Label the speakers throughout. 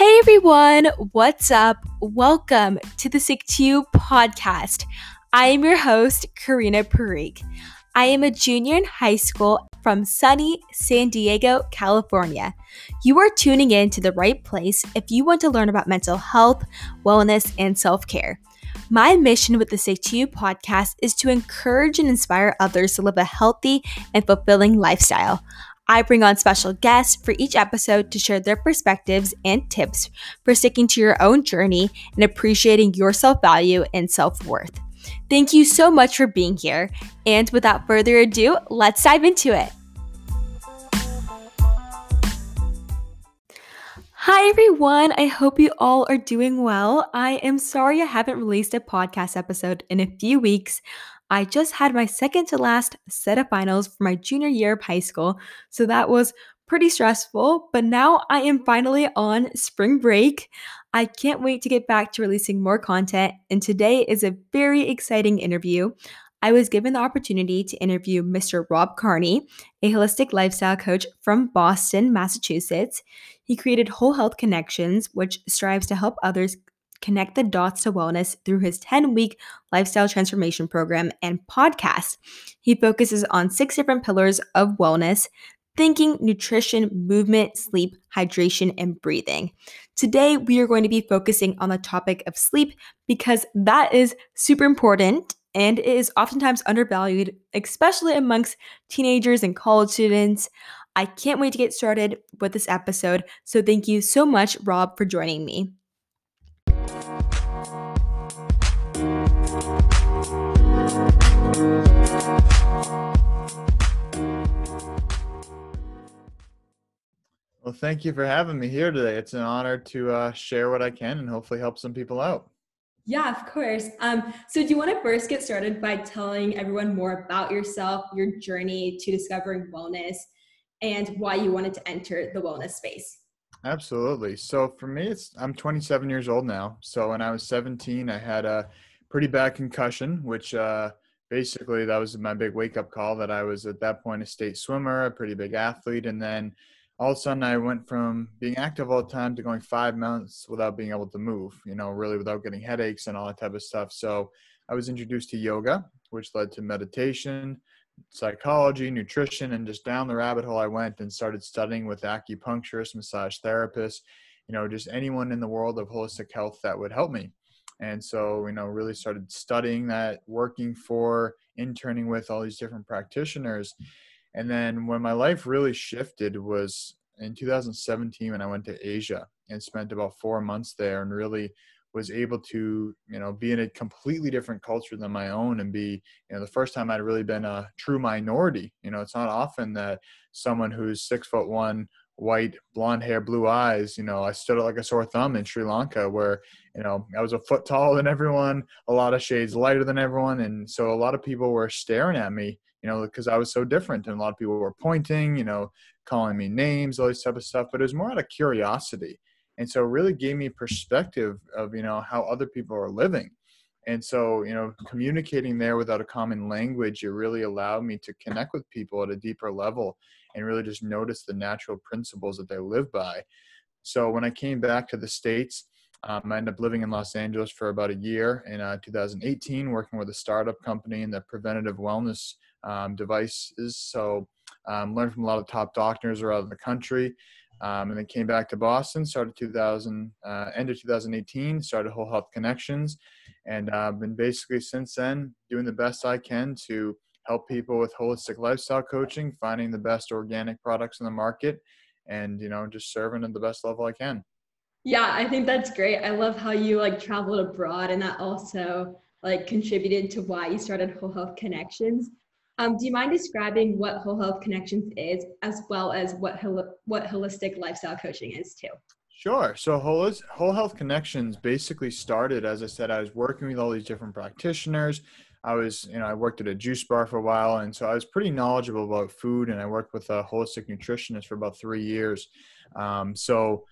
Speaker 1: Hey everyone, what's up? Welcome to the Stick to You podcast. I am your host, Karina Parikh. I am a junior in high school from sunny San Diego, California. You are tuning in to the right place if you want to learn about mental health, wellness, and self care. My mission with the Stick to You podcast is to encourage and inspire others to live a healthy and fulfilling lifestyle. I bring on special guests for each episode to share their perspectives and tips for sticking to your own journey and appreciating your self value and self worth. Thank you so much for being here. And without further ado, let's dive into it. Hi, everyone. I hope you all are doing well. I am sorry I haven't released a podcast episode in a few weeks. I just had my second to last set of finals for my junior year of high school, so that was pretty stressful, but now I am finally on spring break. I can't wait to get back to releasing more content, and today is a very exciting interview. I was given the opportunity to interview Mr. Rob Carney, a holistic lifestyle coach from Boston, Massachusetts. He created Whole Health Connections, which strives to help others connect the dots to wellness through his 10 week lifestyle transformation program and podcast. He focuses on six different pillars of wellness thinking, nutrition, movement, sleep, hydration, and breathing. Today, we are going to be focusing on the topic of sleep because that is super important and it is oftentimes undervalued, especially amongst teenagers and college students. I can't wait to get started with this episode. So, thank you so much, Rob, for joining me.
Speaker 2: Well, thank you for having me here today. It's an honor to uh, share what I can and hopefully help some people out.
Speaker 1: Yeah, of course. Um, so, do you want to first get started by telling everyone more about yourself, your journey to discovering wellness, and why you wanted to enter the wellness space?
Speaker 2: Absolutely. So, for me, it's I'm 27 years old now. So, when I was 17, I had a pretty bad concussion, which uh, basically that was my big wake up call that I was at that point a state swimmer, a pretty big athlete, and then all of a sudden I went from being active all the time to going five months without being able to move, you know, really without getting headaches and all that type of stuff. So I was introduced to yoga, which led to meditation, psychology, nutrition, and just down the rabbit hole I went and started studying with acupuncturists, massage therapists, you know, just anyone in the world of holistic health that would help me. And so, you know, really started studying that, working for, interning with all these different practitioners. And then when my life really shifted was in 2017 when I went to Asia and spent about four months there and really was able to, you know, be in a completely different culture than my own and be, you know, the first time I'd really been a true minority. You know, it's not often that someone who's six foot one, white, blonde hair, blue eyes, you know, I stood out like a sore thumb in Sri Lanka where, you know, I was a foot taller than everyone, a lot of shades lighter than everyone. And so a lot of people were staring at me you know, because I was so different. And a lot of people were pointing, you know, calling me names, all this type of stuff. But it was more out of curiosity. And so it really gave me perspective of, you know, how other people are living. And so, you know, communicating there without a common language, it really allowed me to connect with people at a deeper level and really just notice the natural principles that they live by. So when I came back to the States, um, I ended up living in Los Angeles for about a year in uh, 2018, working with a startup company in the preventative wellness um, devices. So um, learned from a lot of top doctors around the country. Um, and then came back to Boston, started 2000, uh, end of 2018, started Whole Health Connections, and I've uh, been basically since then doing the best I can to help people with holistic lifestyle coaching, finding the best organic products in the market, and you know just serving at the best level I can.
Speaker 1: Yeah, I think that's great. I love how you like traveled abroad, and that also like contributed to why you started Whole Health Connections. Um, do you mind describing what Whole Health Connections is, as well as what hol- what holistic lifestyle coaching is too?
Speaker 2: Sure. So whole, whole Health Connections basically started, as I said, I was working with all these different practitioners. I was, you know, I worked at a juice bar for a while, and so I was pretty knowledgeable about food. And I worked with a holistic nutritionist for about three years. Um, so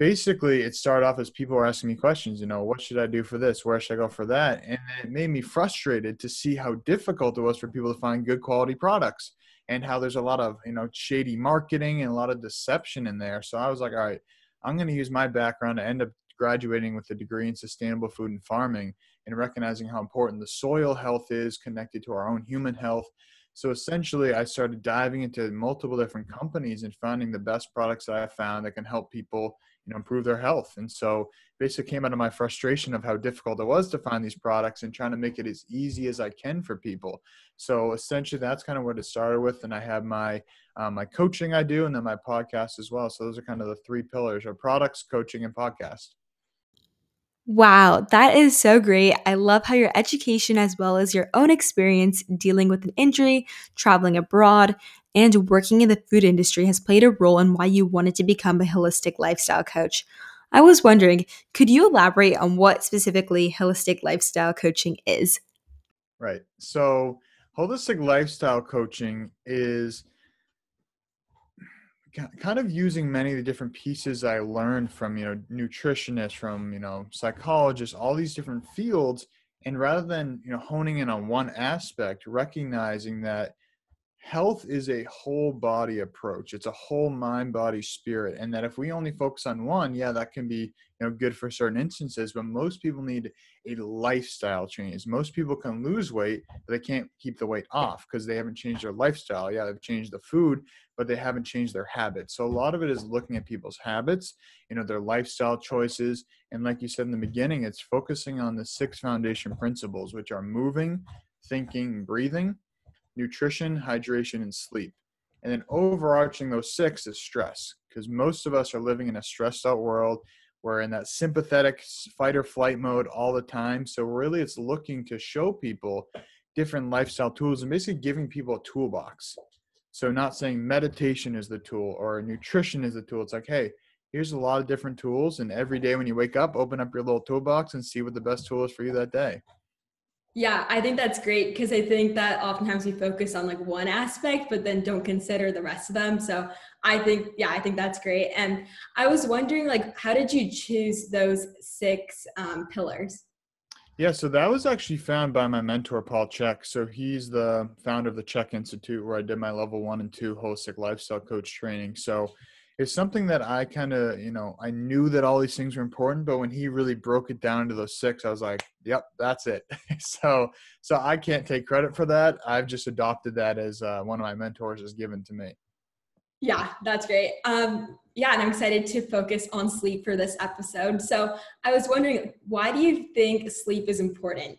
Speaker 2: basically it started off as people were asking me questions you know what should i do for this? Where should i go for that? And it made me frustrated to see how difficult it was for people to find good quality products and how there's a lot of you know shady marketing and a lot of deception in there. So i was like all right I'm going to use my background to end up graduating with a degree in sustainable food and farming and recognizing how important the soil health is connected to our own human health. So essentially, I started diving into multiple different companies and finding the best products that I found that can help people you know improve their health. And so basically came out of my frustration of how difficult it was to find these products and trying to make it as easy as i can for people. So essentially that's kind of what it started with. And i have my um, my coaching i do and then my podcast as well. So those are kind of the three pillars of products coaching and podcast
Speaker 1: Wow, that is so great. I love how your education, as well as your own experience dealing with an injury, traveling abroad, and working in the food industry has played a role in why you wanted to become a holistic lifestyle coach. I was wondering, could you elaborate on what specifically holistic lifestyle coaching is?
Speaker 2: Right. So, holistic lifestyle coaching is kind of using many of the different pieces I learned from, you know, nutritionists, from, you know, psychologists, all these different fields. And rather than, you know, honing in on one aspect, recognizing that health is a whole body approach. It's a whole mind body spirit and that if we only focus on one yeah that can be you know good for certain instances but most people need a lifestyle change. Most people can lose weight but they can't keep the weight off because they haven't changed their lifestyle. Yeah they've changed the food but they haven't changed their habits. So a lot of it is looking at people's habits you know their lifestyle choices and like you said in the beginning it's focusing on the six foundation principles which are moving thinking breathing nutrition, hydration, and sleep. And then overarching those six is stress, because most of us are living in a stressed out world. We're in that sympathetic fight or flight mode all the time. So, really, it's looking to show people different lifestyle tools and basically giving people a toolbox. So, not saying meditation is the tool or nutrition is the tool. It's like, hey, here's a lot of different tools. And every day when you wake up, open up your little toolbox and see what the best tool is for you that day.
Speaker 1: Yeah, I think that's great because I think that oftentimes we focus on like one aspect, but then don't consider the rest of them. So I think, yeah, I think that's great. And I was wondering, like, how did you choose those six um, pillars?
Speaker 2: Yeah, so that was actually found by my mentor, Paul Chek. So he's the founder of the Chek Institute, where I did my level one and two holistic lifestyle coach training. So it's something that I kind of, you know, I knew that all these things were important, but when he really broke it down into those six, I was like, yep, that's it. so, so I can't take credit for that. I've just adopted that as uh, one of my mentors has given to me.
Speaker 1: Yeah, that's great. Um, yeah, and I'm excited to focus on sleep for this episode. So I was wondering, why do you think sleep is important?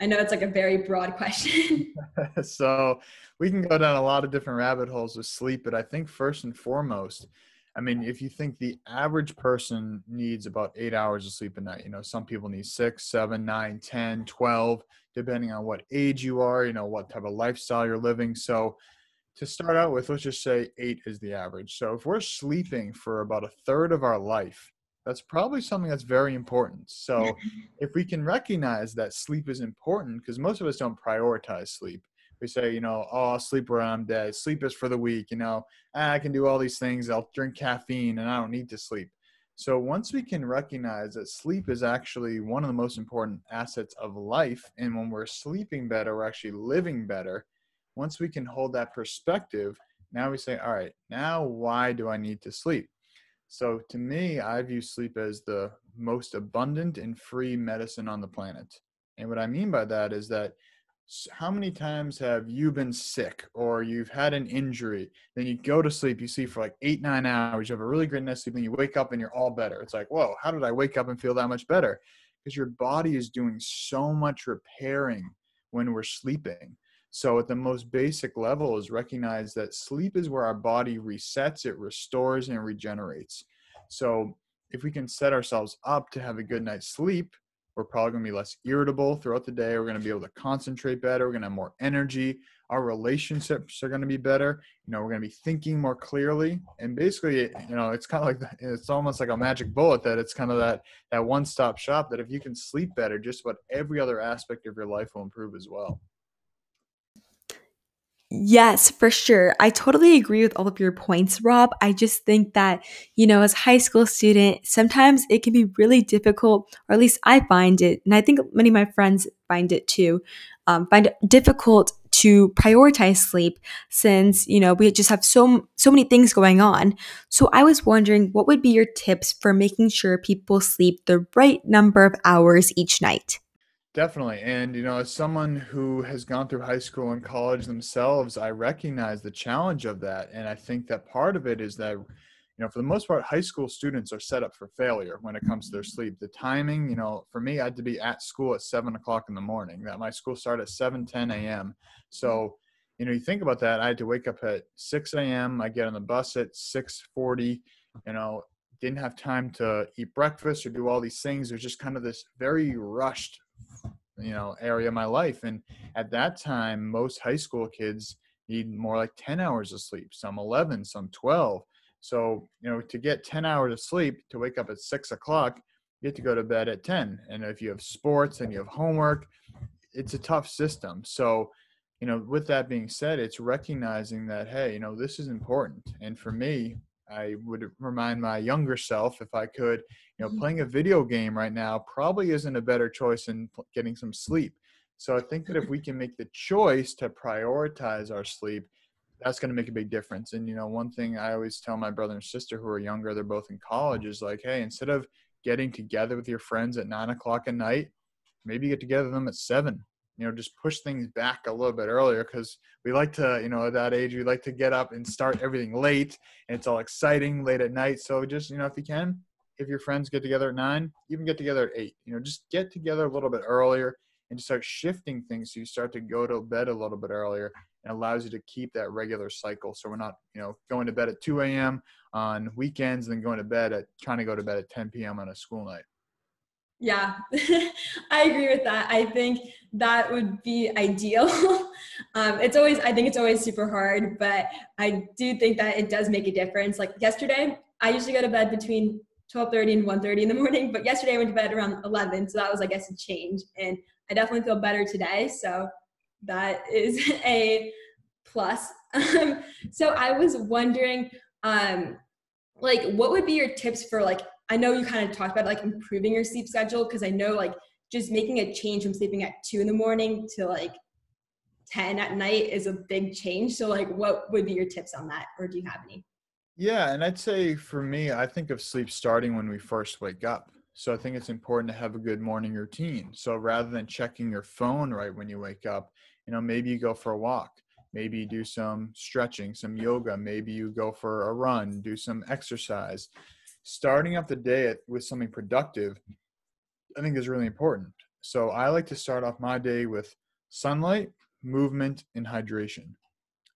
Speaker 1: I know it's like a very broad question.
Speaker 2: so we can go down a lot of different rabbit holes with sleep, but I think first and foremost, I mean, if you think the average person needs about eight hours of sleep a night, you know, some people need six, seven, nine, 10, 12, depending on what age you are, you know, what type of lifestyle you're living. So, to start out with, let's just say eight is the average. So, if we're sleeping for about a third of our life, that's probably something that's very important. So, if we can recognize that sleep is important, because most of us don't prioritize sleep, we say, you know, oh, I'll sleep where I'm dead. Sleep is for the weak. You know, ah, I can do all these things. I'll drink caffeine and I don't need to sleep. So once we can recognize that sleep is actually one of the most important assets of life, and when we're sleeping better, we're actually living better. Once we can hold that perspective, now we say, all right, now why do I need to sleep? So to me, I view sleep as the most abundant and free medicine on the planet. And what I mean by that is that how many times have you been sick or you've had an injury then you go to sleep you see for like eight nine hours you have a really great night's sleep and you wake up and you're all better. It's like whoa how did i wake up and feel that much better? Because your body is doing so much repairing when we're sleeping. So at the most basic level is recognize that sleep is where our body resets it restores and regenerates. So if we can set ourselves up to have a good night's sleep we're probably going to be less irritable throughout the day. We're going to be able to concentrate better. We're going to have more energy. Our relationships are going to be better. You know, we're going to be thinking more clearly. And basically, you know, it's kind of like it's almost like a magic bullet that it's kind of that that one-stop shop that if you can sleep better, just about every other aspect of your life will improve as well.
Speaker 1: Yes, for sure. I totally agree with all of your points, Rob. I just think that, you know, as a high school student, sometimes it can be really difficult, or at least I find it, and I think many of my friends find it too, um, find it difficult to prioritize sleep since, you know, we just have so so many things going on. So I was wondering what would be your tips for making sure people sleep the right number of hours each night?
Speaker 2: Definitely. And, you know, as someone who has gone through high school and college themselves, I recognize the challenge of that. And I think that part of it is that, you know, for the most part, high school students are set up for failure when it comes to their sleep. The timing, you know, for me, I had to be at school at seven o'clock in the morning. That my school started at 7, 10 a.m. So, you know, you think about that. I had to wake up at 6 a.m. I get on the bus at 6:40. You know, didn't have time to eat breakfast or do all these things. There's just kind of this very rushed you know area of my life and at that time most high school kids need more like 10 hours of sleep some 11 some 12 so you know to get 10 hours of sleep to wake up at 6 o'clock you have to go to bed at 10 and if you have sports and you have homework it's a tough system. So you know with that being said it's recognizing that hey you know this is important. And for me I would remind my younger self if I could, you know, mm-hmm. playing a video game right now probably isn't a better choice than getting some sleep. So I think that if we can make the choice to prioritize our sleep, that's going to make a big difference. And you know, one thing I always tell my brother and sister who are younger, they're both in college, is like, hey, instead of getting together with your friends at nine o'clock at night, maybe get together with them at seven you know just push things back a little bit earlier because we like to you know at that age we like to get up and start everything late and it's all exciting late at night. So just you know if you can if your friends get together at nine even get together at eight you know just get together a little bit earlier and start shifting things so you start to go to bed a little bit earlier and allows you to keep that regular cycle. So we're not you know going to bed at 2 a.m on weekends and then going to bed at trying to go to bed at 10 p.m on a school night
Speaker 3: yeah, I agree with that. I think that would be ideal. um, it's always, I think it's always super hard, but I do think that it does make a difference. Like yesterday, I usually go to bed between 12:30 and 1:30 in the morning, but yesterday I went to bed around 11, so that was, I guess, a change. And I definitely feel better today, so that is a plus. so I was wondering, um, like, what would be your tips for like I know you kind of talked about like improving your sleep schedule because I know like just making a change from sleeping at two in the morning to like 10 at night is a big change. So like what would be your tips on that or do you have any?
Speaker 2: Yeah, and I'd say for me, I think of sleep starting when we first wake up. So I think it's important to have a good morning routine. So rather than checking your phone right when you wake up, you know, maybe you go for a walk. Maybe you do some stretching, some yoga. Maybe you go for a run, do some exercise starting off the day with something productive, I think is really important. So I like to start off my day with sunlight, movement, and hydration.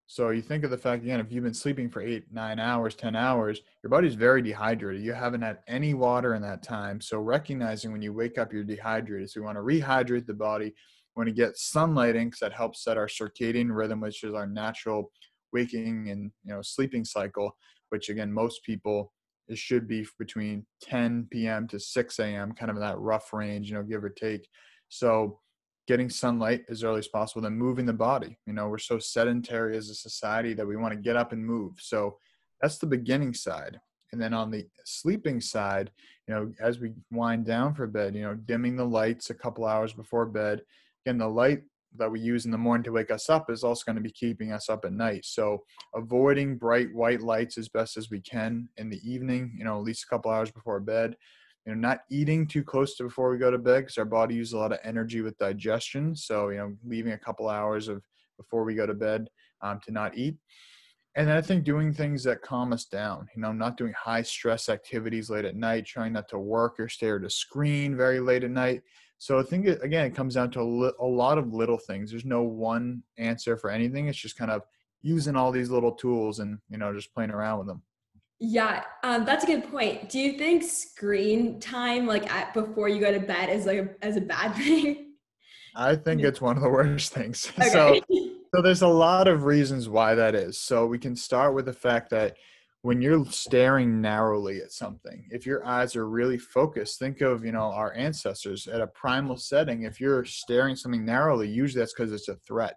Speaker 2: So you think of the fact again, if you've been sleeping for eight, nine hours, 10 hours, your body's very dehydrated. You haven't had any water in that time. So recognizing when you wake up, you're dehydrated. So we want to rehydrate the body. We want to get sunlight in because that helps set our circadian rhythm, which is our natural waking and you know sleeping cycle, which again, most people it should be between 10 p.m. to 6 a.m., kind of that rough range, you know, give or take. So getting sunlight as early as possible, then moving the body. You know, we're so sedentary as a society that we want to get up and move. So that's the beginning side. And then on the sleeping side, you know, as we wind down for bed, you know, dimming the lights a couple hours before bed. Again, the light that we use in the morning to wake us up is also going to be keeping us up at night. So avoiding bright white lights as best as we can in the evening, you know, at least a couple hours before bed. You know, not eating too close to before we go to bed because our body uses a lot of energy with digestion. So, you know, leaving a couple hours of before we go to bed um, to not eat. And then I think doing things that calm us down, you know, not doing high stress activities late at night, trying not to work or stare at a screen very late at night so I think it, again, it comes down to a, li- a lot of little things. There's no one answer for anything. It's just kind of using all these little tools and you know just playing around with them.
Speaker 3: Yeah, um, that's a good point. Do you think screen time, like at, before you go to bed, is like a, as a bad thing?
Speaker 2: I think it's one of the worst things. Okay. So, so there's a lot of reasons why that is. So we can start with the fact that when you're staring narrowly at something if your eyes are really focused think of you know our ancestors at a primal setting. If you're staring something narrowly usually that's because it's a threat.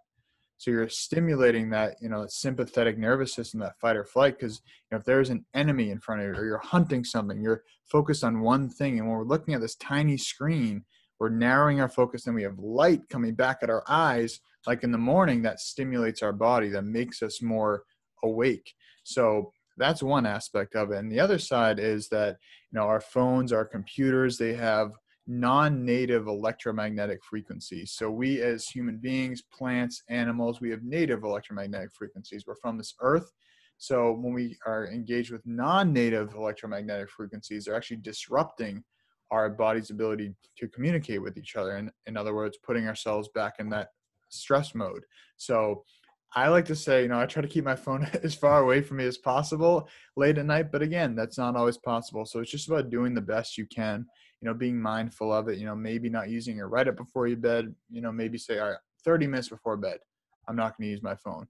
Speaker 2: So you're stimulating that you know sympathetic nervous system that fight or flight because you know, if there's an enemy in front of you or you're hunting something you're focused on one thing and when we're looking at this tiny screen we're narrowing our focus and we have light coming back at our eyes like in the morning that stimulates our body that makes us more awake. So that's one aspect of it. And the other side is that you know our phones our computers they have non-native electromagnetic frequencies. So we as human beings plants animals we have native electromagnetic frequencies. We're from this earth. So when we are engaged with non-native electromagnetic frequencies they're actually disrupting our body's ability to communicate with each other. And in other words putting ourselves back in that stress mode. So I like to say, you know, I try to keep my phone as far away from me as possible late at night, but again, that's not always possible. So it's just about doing the best you can, you know, being mindful of it, you know, maybe not using it right up before you bed, you know, maybe say, all right, 30 minutes before bed, I'm not going to use my phone.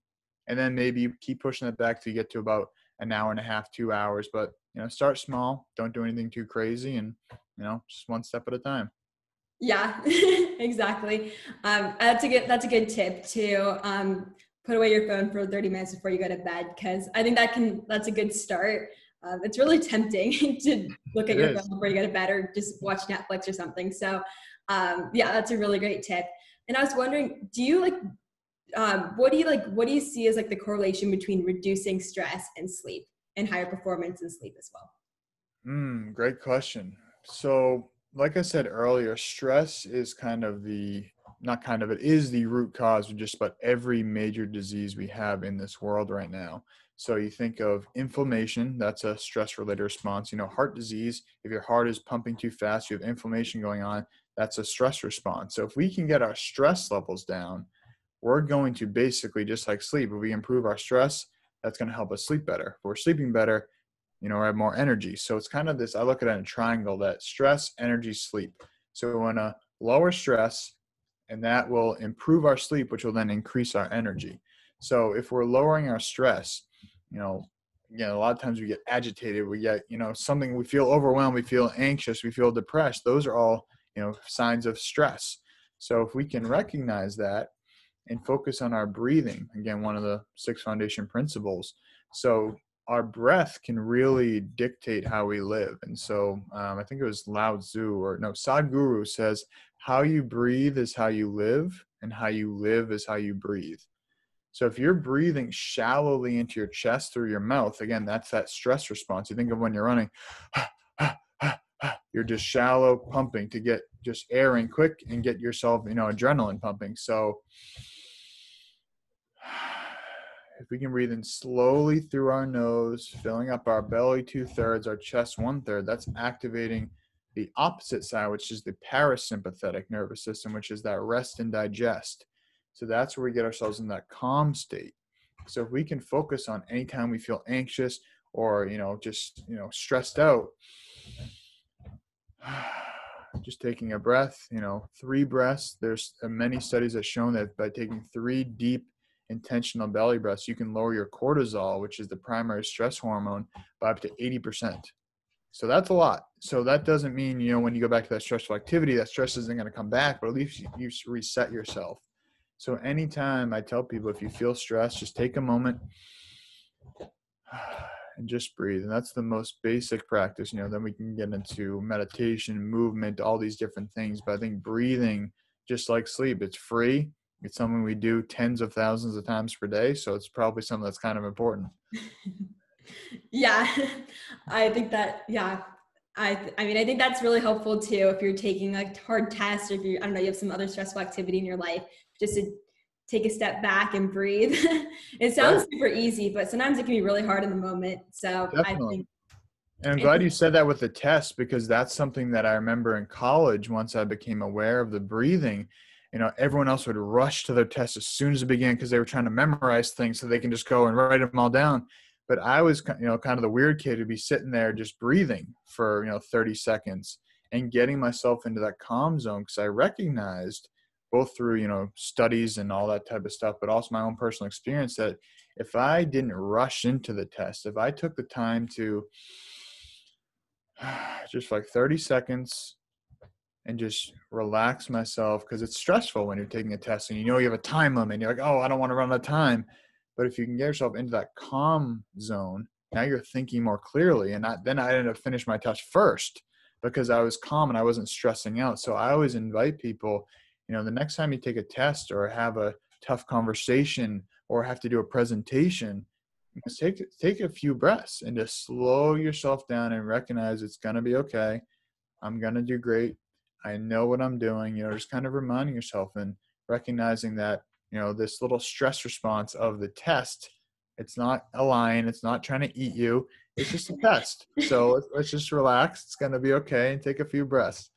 Speaker 2: And then maybe keep pushing it back to get to about an hour and a half, two hours. But, you know, start small, don't do anything too crazy, and, you know, just one step at a time.
Speaker 3: Yeah, exactly. Um, that's a good that's a good tip too. Um, put away your phone for 30 minutes before you go to bed because I think that can that's a good start. Um, it's really tempting to look at it your is. phone before you go to bed or just watch Netflix or something. So um, yeah, that's a really great tip. And I was wondering, do you like um, what do you like what do you see as like the correlation between reducing stress and sleep and higher performance and sleep as well?
Speaker 2: Mm, great question. So like I said earlier, stress is kind of the not kind of it is the root cause of just about every major disease we have in this world right now. So you think of inflammation, that's a stress related response. You know, heart disease, if your heart is pumping too fast, you have inflammation going on, that's a stress response. So if we can get our stress levels down, we're going to basically just like sleep. If we improve our stress, that's going to help us sleep better. If we're sleeping better, you know, we have more energy. So it's kind of this, I look at it in a triangle that stress, energy, sleep. So we want to lower stress, and that will improve our sleep, which will then increase our energy. So if we're lowering our stress, you know, again, a lot of times we get agitated, we get, you know, something we feel overwhelmed, we feel anxious, we feel depressed. Those are all, you know, signs of stress. So if we can recognize that and focus on our breathing, again, one of the six foundation principles. So our breath can really dictate how we live. And so um, I think it was Lao Tzu or no, Sadhguru says, how you breathe is how you live, and how you live is how you breathe. So if you're breathing shallowly into your chest through your mouth, again, that's that stress response. You think of when you're running, you're just shallow pumping to get just air in quick and get yourself, you know, adrenaline pumping. So if we can breathe in slowly through our nose, filling up our belly two thirds, our chest one third, that's activating the opposite side, which is the parasympathetic nervous system, which is that rest and digest. So that's where we get ourselves in that calm state. So if we can focus on anytime we feel anxious or, you know, just, you know, stressed out, just taking a breath, you know, three breaths. There's uh, many studies that shown that by taking three deep intentional belly breaths, you can lower your cortisol, which is the primary stress hormone, by up to 80%. So that's a lot. So that doesn't mean, you know, when you go back to that stressful activity, that stress isn't going to come back, but at least you, reset yourself. So anytime I tell people, if you feel stressed, just take a moment and just breathe. And that's the most basic practice. You know, then we can get into meditation, movement, all these different things. But I think breathing, just like sleep, it's free. It's something we do tens of thousands of times per day. So it's probably something that's kind of important.
Speaker 3: yeah, I think that, yeah. I, I mean, I think that's really helpful too. If you're taking a hard test, or if you, I don't know, you have some other stressful activity in your life, just to take a step back and breathe. it sounds right. super easy, but sometimes it can be really hard in the moment. So Definitely. I think.
Speaker 2: And I'm glad you said that with the test because that's something that I remember in college once I became aware of the breathing. You know, everyone else would rush to their test as soon as it began because they were trying to memorize things so they can just go and write them all down but I was you know kind of the weird kid to be sitting there just breathing for you know 30 seconds and getting myself into that calm zone because I recognized both through you know studies and all that type of stuff but also my own personal experience that if I didn't rush into the test if I took the time to just like 30 seconds and just relax myself because it's stressful when you're taking a test and you know you have a time limit and you're like oh I don't want to run out of time but if you can get yourself into that calm zone, now you're thinking more clearly. And I, then I ended up finishing my test first. because I was calm and I wasn't stressing out. So I always invite people, you know, the next time you take a test or have a tough conversation or have to do a presentation, take take a few breaths and just slow yourself down and recognize it's gonna be okay. I'm gonna do great. I know what I'm doing. You know, just kind of reminding yourself and recognizing that you know this little stress response of the test. It's not a lion. It's not trying to eat you. It's just a test. So let's, just relax. It's gonna be okay and take a few breaths.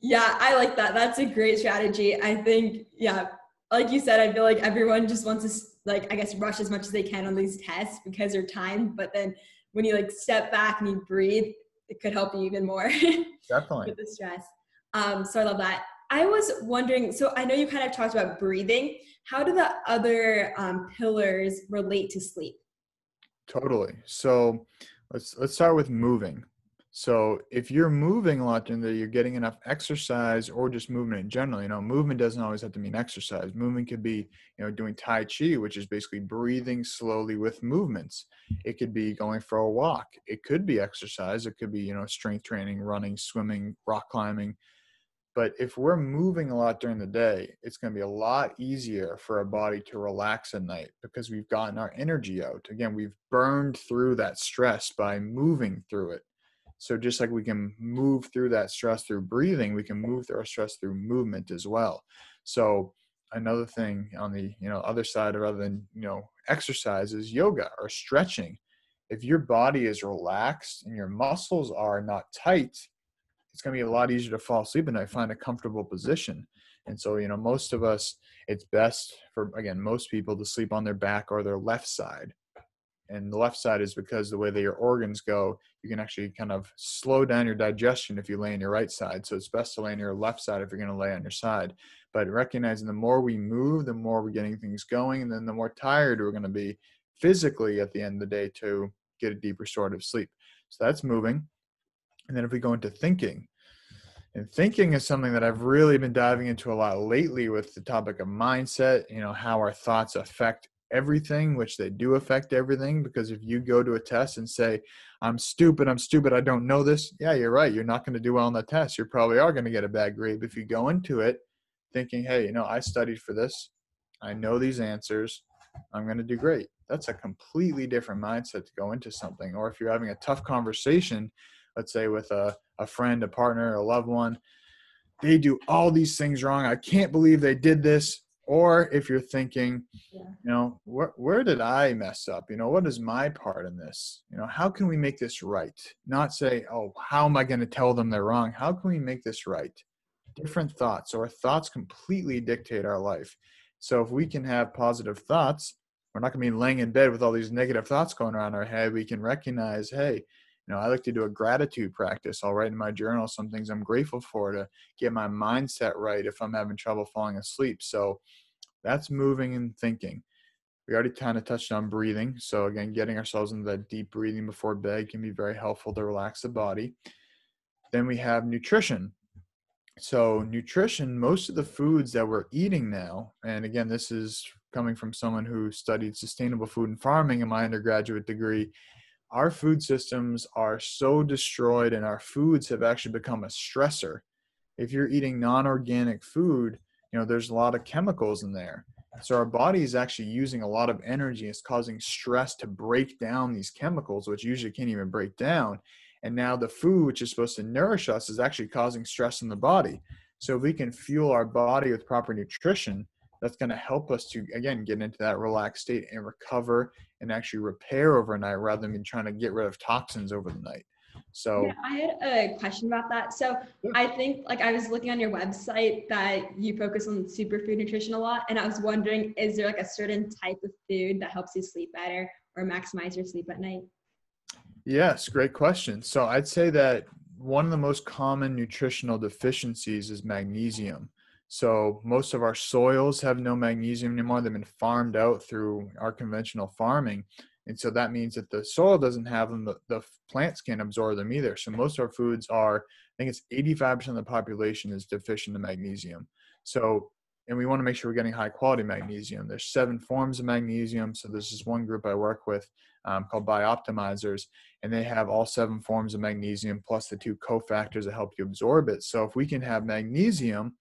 Speaker 3: Yeah, I like that. That's a great strategy. I think, yeah, like you said, I feel like everyone just wants to like I guess rush as much as they can on these tests because they're timed. But then when you like step back and you breathe, it could help you even more.
Speaker 2: Definitely.
Speaker 3: with the stress. Um, so I love that. I was wondering, so I know you kind of talked about breathing. How do the other um, pillars relate to sleep?
Speaker 2: Totally. So let's let's start with moving. So if you're moving a lot the day, you're getting enough exercise or just movement in general. You know, movement doesn't always have to mean exercise. Movement could be, you know, doing Tai Chi, which is basically breathing slowly with movements. It could be going for a walk. It could be exercise. It could be, you know, strength training, running, swimming, rock climbing. But if we're moving a lot during the day, it's going to be a lot easier for our body to relax at night because we've gotten our energy out. Again, we've burned through that stress by moving through it. So just like we can move through that stress through breathing, we can move through our stress through movement as well. So another thing on the you know other side rather than you know exercise is yoga or stretching. If your body is relaxed and your muscles are not tight, it's going to be a lot easier to fall asleep and I find a comfortable position. And so, you know, most of us, it's best for, again, most people to sleep on their back or their left side. And the left side is because the way that your organs go you can actually kind of slow down your digestion if you lay on your right side. So it's best to lay on your left side if you're going to lay on your side. But recognizing the more we move the more we're getting things going and then the more tired we're going to be physically at the end of the day to get a deep restorative sleep. So that's moving and then if we go into thinking and thinking is something that I've really been diving into a lot lately with the topic of mindset, you know, how our thoughts affect everything, which they do affect everything. Because if you go to a test and say, I'm stupid, I'm stupid, I don't know this, yeah, you're right. You're not going to do well on the test. You probably are going to get a bad grade. But if you go into it thinking, hey, you know, I studied for this, I know these answers, I'm going to do great. That's a completely different mindset to go into something. Or if you're having a tough conversation, let's say with a, a friend, a partner, a loved one, they do all these things wrong. I can't believe they did this. Or if you're thinking yeah. you know where, where did i mess up? You know what is my part in this? You know how can we make this right? Not say oh how am i going to tell them they're wrong? How can we make this right? Different thoughts. Or thoughts completely dictate our life. So if we can have positive thoughts we're not going to be laying in bed with all these negative thoughts going around our head. We can recognize hey you know, I like to do a gratitude practice. I'll write in my journal some things I'm grateful for to get my mindset right if I'm having trouble falling asleep. So that's moving and thinking. We already kind of touched on breathing. So again, getting ourselves into that deep breathing before bed can be very helpful to relax the body. Then we have nutrition. So nutrition, most of the foods that we're eating now, and again, this is coming from someone who studied sustainable food and farming in my undergraduate degree, our food systems are so destroyed and our foods have actually become a stressor. If you're eating non-organic food, you know, there's a lot of chemicals in there. So our body is actually using a lot of energy. It's causing stress to break down these chemicals, which usually can't even break down. And now the food, which is supposed to nourish us, is actually causing stress in the body. So if we can fuel our body with proper nutrition, that's going to help us to again get into that relaxed state and recover and actually repair overnight rather than trying to get rid of toxins over the night. So
Speaker 3: yeah, i had a question about that. So yeah. i think like i was looking on your website that you focus on superfood nutrition a lot and i was wondering is there like a certain type of food that helps you sleep better or maximize your sleep at night?
Speaker 2: Yes great question. So i'd say that one of the most common nutritional deficiencies is magnesium so most of our soils have no magnesium anymore. They've been farmed out through our conventional farming. And so that means that the soil doesn't have them, the, the plants can't absorb them either. So most of our foods are, I think it's 85% of the population is deficient in magnesium. So and we want to make sure we're getting high quality magnesium. There's seven forms of magnesium. So this is one group I work with um, called Bioptimizers, and they have all seven forms of magnesium plus the two cofactors that help you absorb it. So if we can have magnesium,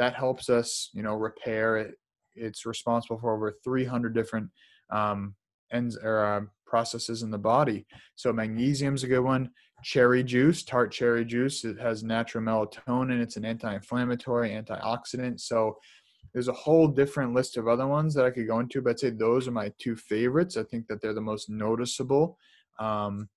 Speaker 2: that helps us, you know, repair it. It's responsible for over 300 different um, ends or uh, processes in the body. So magnesium's a good one. Cherry juice, tart cherry juice, it has natural melatonin. It's an anti-inflammatory, antioxidant. So there's a whole different list of other ones that I could go into, but I'd say those are my two favorites. I think that they're the most noticeable. Um,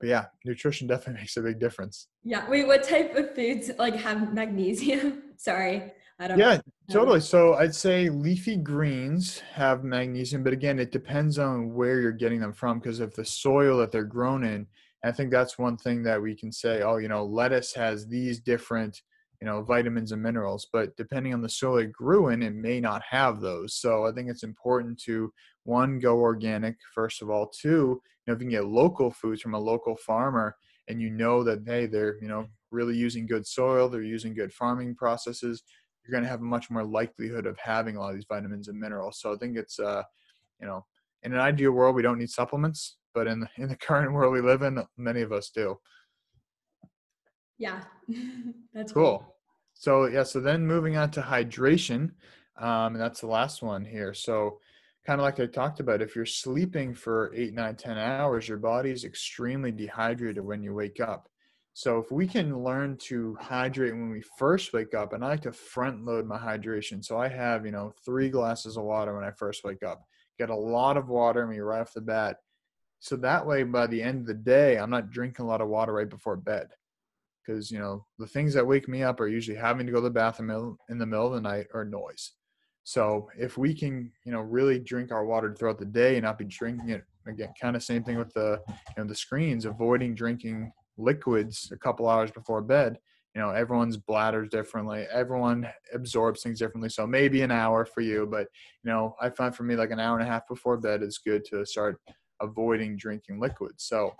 Speaker 2: but yeah, nutrition definitely makes a big difference.
Speaker 3: Yeah. Wait, what type of foods like have magnesium? Sorry.
Speaker 2: I don't yeah, totally. So I'd say leafy greens have magnesium, but again, it depends on where you're getting them from because of the soil that they're grown in. I think that's one thing that we can say, oh, you know, lettuce has these different you know vitamins and minerals but depending on the soil it grew in it may not have those so i think it's important to one go organic first of all two you know if you can get local foods from a local farmer and you know that hey they're you know really using good soil they're using good farming processes you're going to have a much more likelihood of having a lot of these vitamins and minerals so i think it's uh you know in an ideal world we don't need supplements but in the, in the current world we live in many of us do
Speaker 3: yeah that's
Speaker 2: cool great. So yeah, so then moving on to hydration, um, and that's the last one here. So kind of like I talked about, if you're sleeping for eight, nine, ten hours, your body is extremely dehydrated when you wake up. So if we can learn to hydrate when we first wake up, and I like to front load my hydration. So I have, you know, three glasses of water when I first wake up. Get a lot of water in me right off the bat. So that way by the end of the day, I'm not drinking a lot of water right before bed because you know the things that wake me up are usually having to go to the bathroom in the middle of the night or noise so if we can you know really drink our water throughout the day and not be drinking it again kind of same thing with the you know the screens avoiding drinking liquids a couple hours before bed you know everyone's bladders differently everyone absorbs things differently so maybe an hour for you but you know i find for me like an hour and a half before bed is good to start avoiding drinking liquids so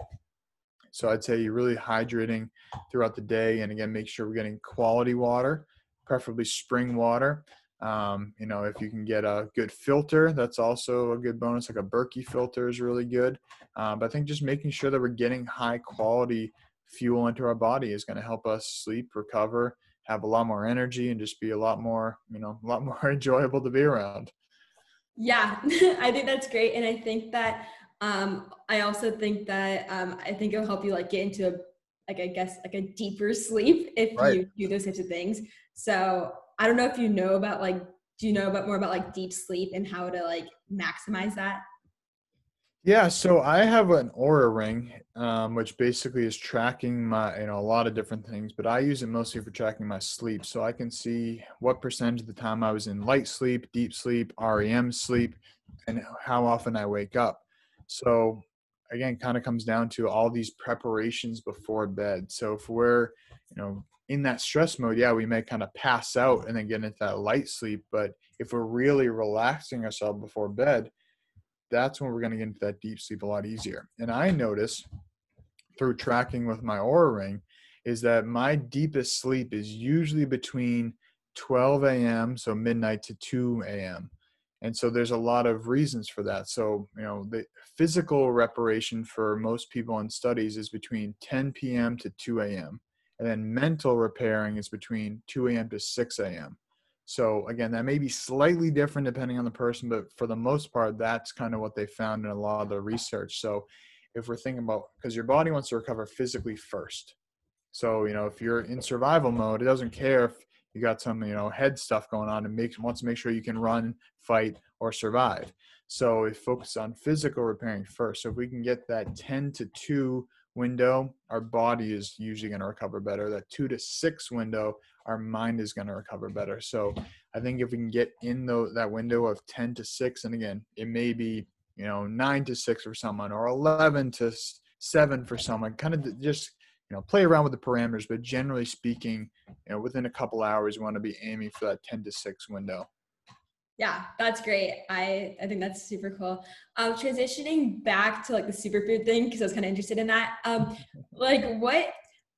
Speaker 2: so I'd say you're really hydrating throughout the day. And again, make sure we're getting quality water, preferably spring water. Um, you know, if you can get a good filter, that's also a good bonus. Like a Berkey filter is really good. Um, but I think just making sure that we're getting high quality fuel into our body is going to help us sleep, recover, have a lot more energy, and just be a lot more, you know, a lot more enjoyable to be around.
Speaker 3: Yeah, I think that's great. And I think that um, I also think that um, I think it'll help you like get into a, like I guess like a deeper sleep if right. you do those types of things. So I don't know if you know about like do you know about more about like deep sleep and how to like maximize that?
Speaker 2: Yeah, so I have an Oura ring, um, which basically is tracking my, you know, a lot of different things, but I use it mostly for tracking my sleep. So I can see what percentage of the time I was in light sleep, deep sleep, REM sleep, and how often I wake up. So again, kind of comes down to all these preparations before bed. So if we're, you know, in that stress mode, yeah, we may kind of pass out and then get into that light sleep. But if we're really relaxing ourselves before bed, that's when we're going to get into that deep sleep a lot easier. And I notice through tracking with my Oura ring is that my deepest sleep is usually between 12 a.m., so midnight to 2 a.m and so there's a lot of reasons for that so you know the physical reparation for most people in studies is between 10 p.m to 2 a.m and then mental repairing is between 2 a.m to 6 a.m so again that may be slightly different depending on the person but for the most part that's kind of what they found in a lot of the research. So if we're thinking about because your body wants to recover physically first. So you know if you're in survival mode it doesn't care if you got some you know head stuff going on and makes wants to make sure you can run fight or survive. So it focuses on physical repairing first. So if we can get that 10 to 2 window our body is usually going to recover better. That 2 to 6 window our mind is going to recover better. So i think if we can get in the, that window of 10 to 6 and again it may be you know 9 to 6 for someone or 11 to 7 for someone kind of just you know play around with the parameters but generally speaking you know within a couple hours you want to be aiming for that 10 to 6 window
Speaker 3: yeah that's great i i think that's super cool um transitioning back to like the superfood thing because i was kind of interested in that um like what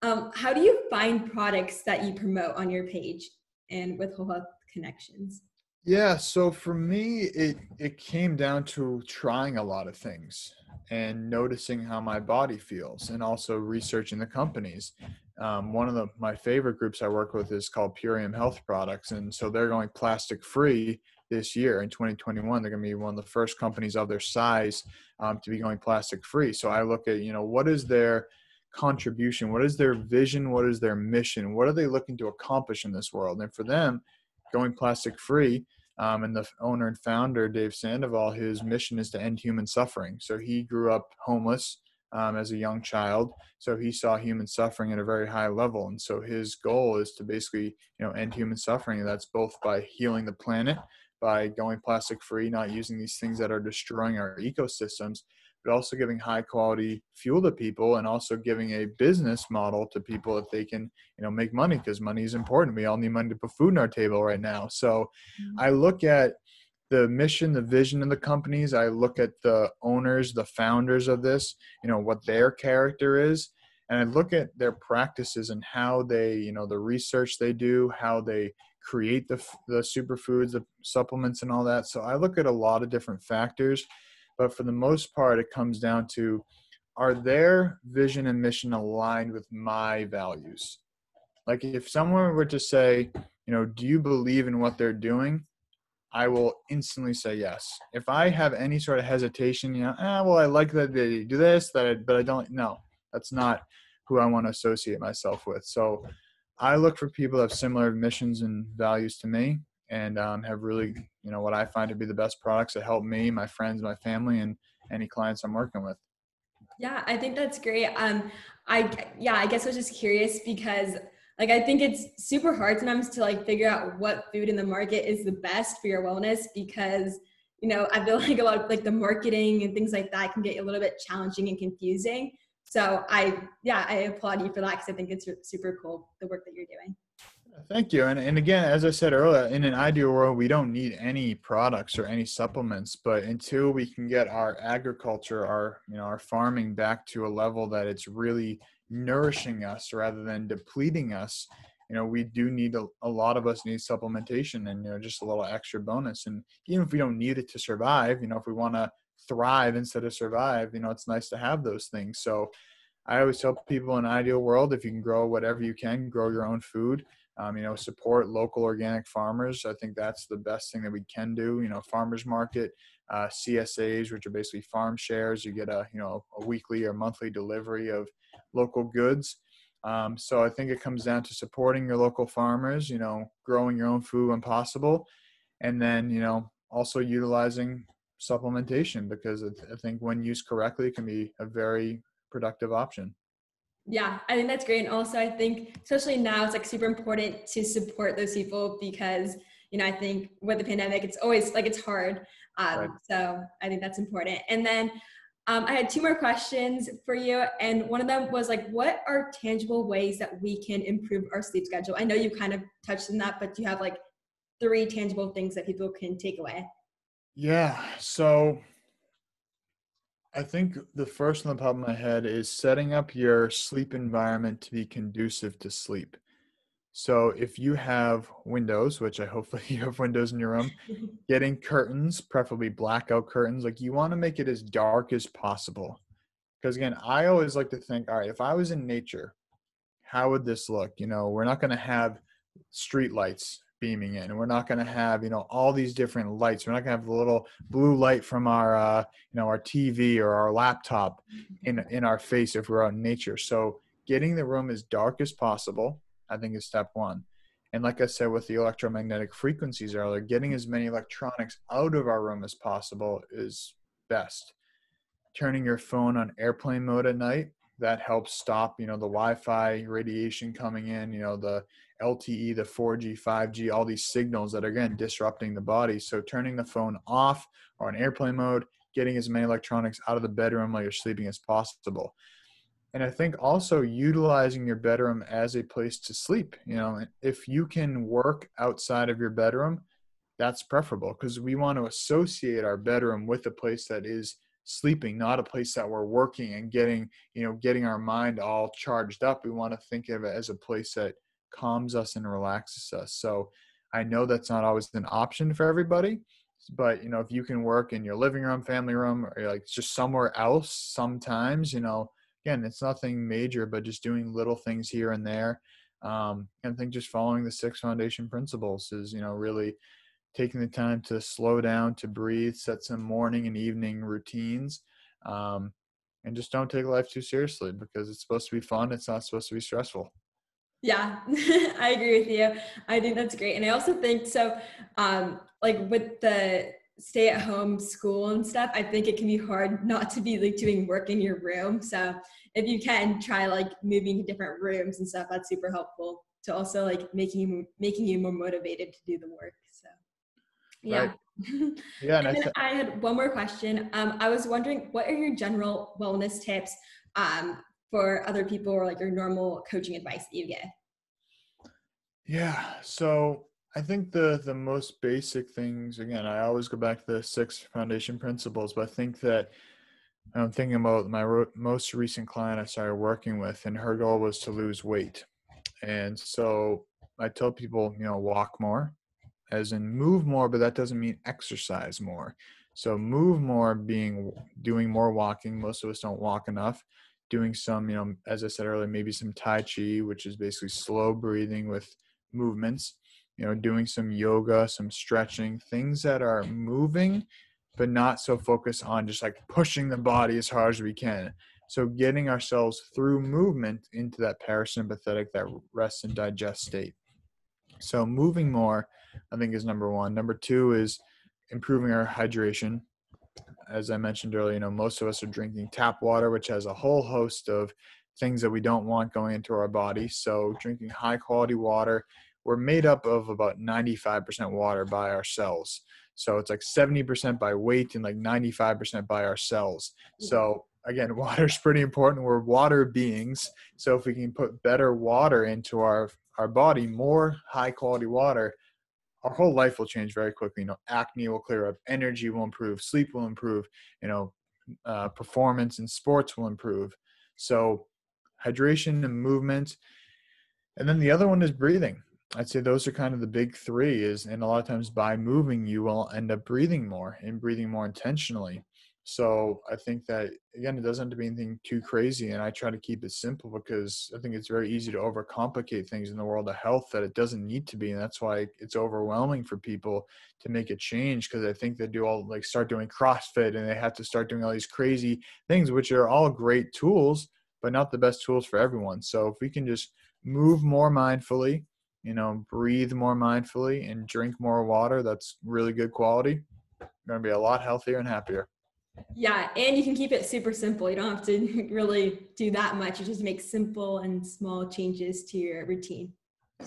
Speaker 3: um how do you find products that you promote on your page and with whole health connections?
Speaker 2: Yeah, so for me, it it came down to trying a lot of things and noticing how my body feels, and also researching the companies. Um, one of the my favorite groups I work with is called Purium Health Products, and so they're going plastic free this year in 2021. They're going to be one of the first companies of their size um, to be going plastic free. So I look at you know what is their contribution, what is their vision, what is their mission, what are they looking to accomplish in this world, and for them, going plastic free um, and the owner and founder, Dave Sandoval, his mission is to end human suffering. So he grew up homeless um, as a young child. So he saw human suffering at a very high level. And so his goal is to basically, you know, end human suffering. And that's both by healing the planet, by going plastic free, not using these things that are destroying our ecosystems, but also giving high quality fuel to people and also giving a business model to people that they can you know make money because money is important. We all need money to put food on our table right now. So mm-hmm. i look at the mission the vision of the companies. I look at the owners the founders of this you know what their character is and i look at their practices and how they you know the research they do how they create the the superfoods the supplements and all that so i look at a lot of different factors but for the most part, it comes down to are their vision and mission aligned with my values? Like if someone were to say, you know, do you believe in what they're doing? I will instantly say yes. If I have any sort of hesitation, you know, ah, well, I like that they do this, that, I, but I don't. No, that's not who I want to associate myself with. So, I look for people that have similar missions and values to me, and um, have really, you know, what I find to be the best products that help me, my friends, my family, and any clients I'm working with.
Speaker 3: Yeah, I think that's great. Um, I yeah, I guess I was just curious because like I think it's super hard sometimes to like figure out what food in the market is the best for your wellness because you know I feel like a lot of like the marketing and things like that can get a little bit challenging and confusing. So I yeah I applaud you for that because I think it's super cool the work that you're doing.
Speaker 2: Thank you. And, and again, as I said earlier, in an ideal world, we don't need any products or any supplements, but until we can get our agriculture, our, you know, our farming back to a level that it's really nourishing us rather than depleting us, you know, we do need a, a lot of us need supplementation and, you know, just a little extra bonus. And even if we don't need it to survive, you know, if we want to thrive instead of survive, you know, it's nice to have those things. So I always tell people in an ideal world, if you can grow whatever you can, grow your own food um, you know, support local organic farmers. I think that's the best thing that we can do. You know, farmers market, uh, CSAs, which are basically farm shares. You get a you know a weekly or monthly delivery of local goods. Um, so I think it comes down to supporting your local farmers. You know, growing your own food when possible, and then you know also utilizing supplementation because I think when used correctly, it can be a very productive option.
Speaker 3: Yeah i think that's great. And also i think especially now it's like super important to support those people because you know i think with the pandemic it's always like it's hard. Um, right. so i think that's important. And then um, i had two more questions for you and one of them was like what are tangible ways that we can improve our sleep schedule? I know you kind of touched on that but do you have like three tangible things that people can take away
Speaker 2: yeah so I think the first on the top of my head is setting up your sleep environment to be conducive to sleep. So if you have windows, which I hopefully you have windows in your room, getting curtains, preferably blackout curtains, like you want to make it as dark as possible. Because again, I always like to think, all right, if I was in nature, how would this look? You know, we're not going to have street lights beaming in. And we're not going to have, you know, all these different lights. We're not going to have the little blue light from our, uh, you know, our TV or our laptop in in our face if we're out in nature. So getting the room as dark as possible, I think, is step one. And like I said with the electromagnetic frequencies earlier, getting as many electronics out of our room as possible is best. Turning your phone on airplane mode at night that helps stop you know the wi-fi radiation coming in you know the lte the 4g 5g all these signals that are again disrupting the body. So turning the phone off or on airplane mode getting as many electronics out of the bedroom while you're sleeping as possible. And i think also utilizing your bedroom as a place to sleep you know if you can work outside of your bedroom that's preferable because we want to associate our bedroom with a place that is sleeping not a place that we're working and getting you know getting our mind all charged up. We want to think of it as a place that calms us and relaxes us so I know that's not always an option for everybody, but you know, if you can work in your living room, family room, or like just somewhere else, sometimes you know, again, it's nothing major, but just doing little things here and there. Um, and I think just following the six foundation principles is you know really taking the time to slow down, to breathe, set some morning and evening routines. Um, and just don't take life too seriously because it's supposed to be fun. It's not supposed to be stressful.
Speaker 3: Yeah, I agree with you. I think that's great. And I also think so, um, like with the stay at home school and stuff, I think it can be hard not to be like doing work in your room. So if you can try like moving to different rooms and stuff, that's super helpful to also like making you making you more motivated to do the work. So yeah. Right.
Speaker 2: Yeah.
Speaker 3: and, and th- I had one more question. Um, I was wondering, what are your general wellness tips um, for other people or like your normal coaching advice that you give?
Speaker 2: Yeah. So I think the the most basic things again, I always go back to the six foundation principles, but I think that I'm thinking about my ro- most recent client I started working with, and her goal was to lose weight. And so I tell people, you know, walk more, as in move more, but that doesn't mean exercise more. So move more being doing more walking. Most of us don't walk enough doing some, you know, as I said earlier, maybe some Tai Chi, which is basically slow breathing with movements, you know, doing some yoga, some stretching, things that are moving, but not so focused on just like pushing the body as hard as we can. So getting ourselves through movement into that parasympathetic, that rest and digest state. So moving more, I think is number one. Number two is improving our hydration as I mentioned earlier, you know, most of us are drinking tap water, which has a whole host of things that we don't want going into our body. So, drinking high quality water, we're made up of about 95% water by our cells. So, it's like 70% by weight and like 95% by our cells. Mm. So, again, water is pretty important. We're water beings. So, if we can put better water into our, our body, more high quality water, our whole life will change very quickly. You know, acne will clear up, energy will improve, sleep will improve, you know, uh, performance in sports will improve. So, hydration and movement. And then the other one is breathing. I'd say those are kind of the big three is and a lot of times by moving you will end up breathing more and breathing more intentionally. So I think that again, it doesn't have to be anything too crazy, and I try to keep it simple because I think it's very easy to overcomplicate things in the world of health that it doesn't need to be, and that's why it's overwhelming for people to make a change because I think they do all like start doing CrossFit and they have to start doing all these crazy things, which are all great tools, but not the best tools for everyone. So if we can just move more mindfully, you know, breathe more mindfully, and drink more water, that's really good quality. You're to be a lot healthier and happier.
Speaker 3: Yeah, and you can keep it super simple. You don't have to really do that much. You just make simple and small changes to your routine.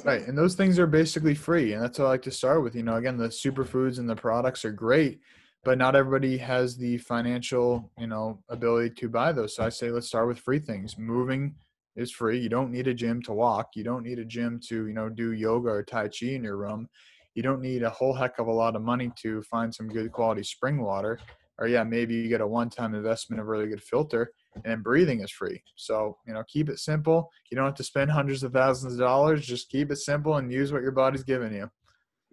Speaker 2: Right. And those things are basically free. And that's what I like to start with. You know, again, the superfoods and the products are great, but not everybody has the financial, you know, ability to buy those. So I say let's start with free things. Moving is free. You don't need a gym to walk. You don't need a gym to, you know, do yoga or Tai Chi in your room. You don't need a whole heck of a lot of money to find some good quality spring water or yeah, maybe you get a one-time investment of really good filter, and breathing is free. So you know, keep it simple. You don't have to spend hundreds of thousands of dollars. Just keep it simple and use what your body's giving you.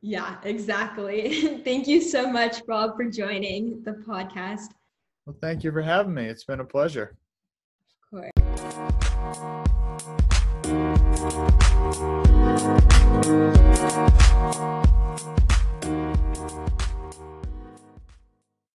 Speaker 3: Yeah, exactly. thank you so much, Rob, for joining the podcast.
Speaker 2: Well, thank you for having me. It's been a pleasure.
Speaker 3: Of course.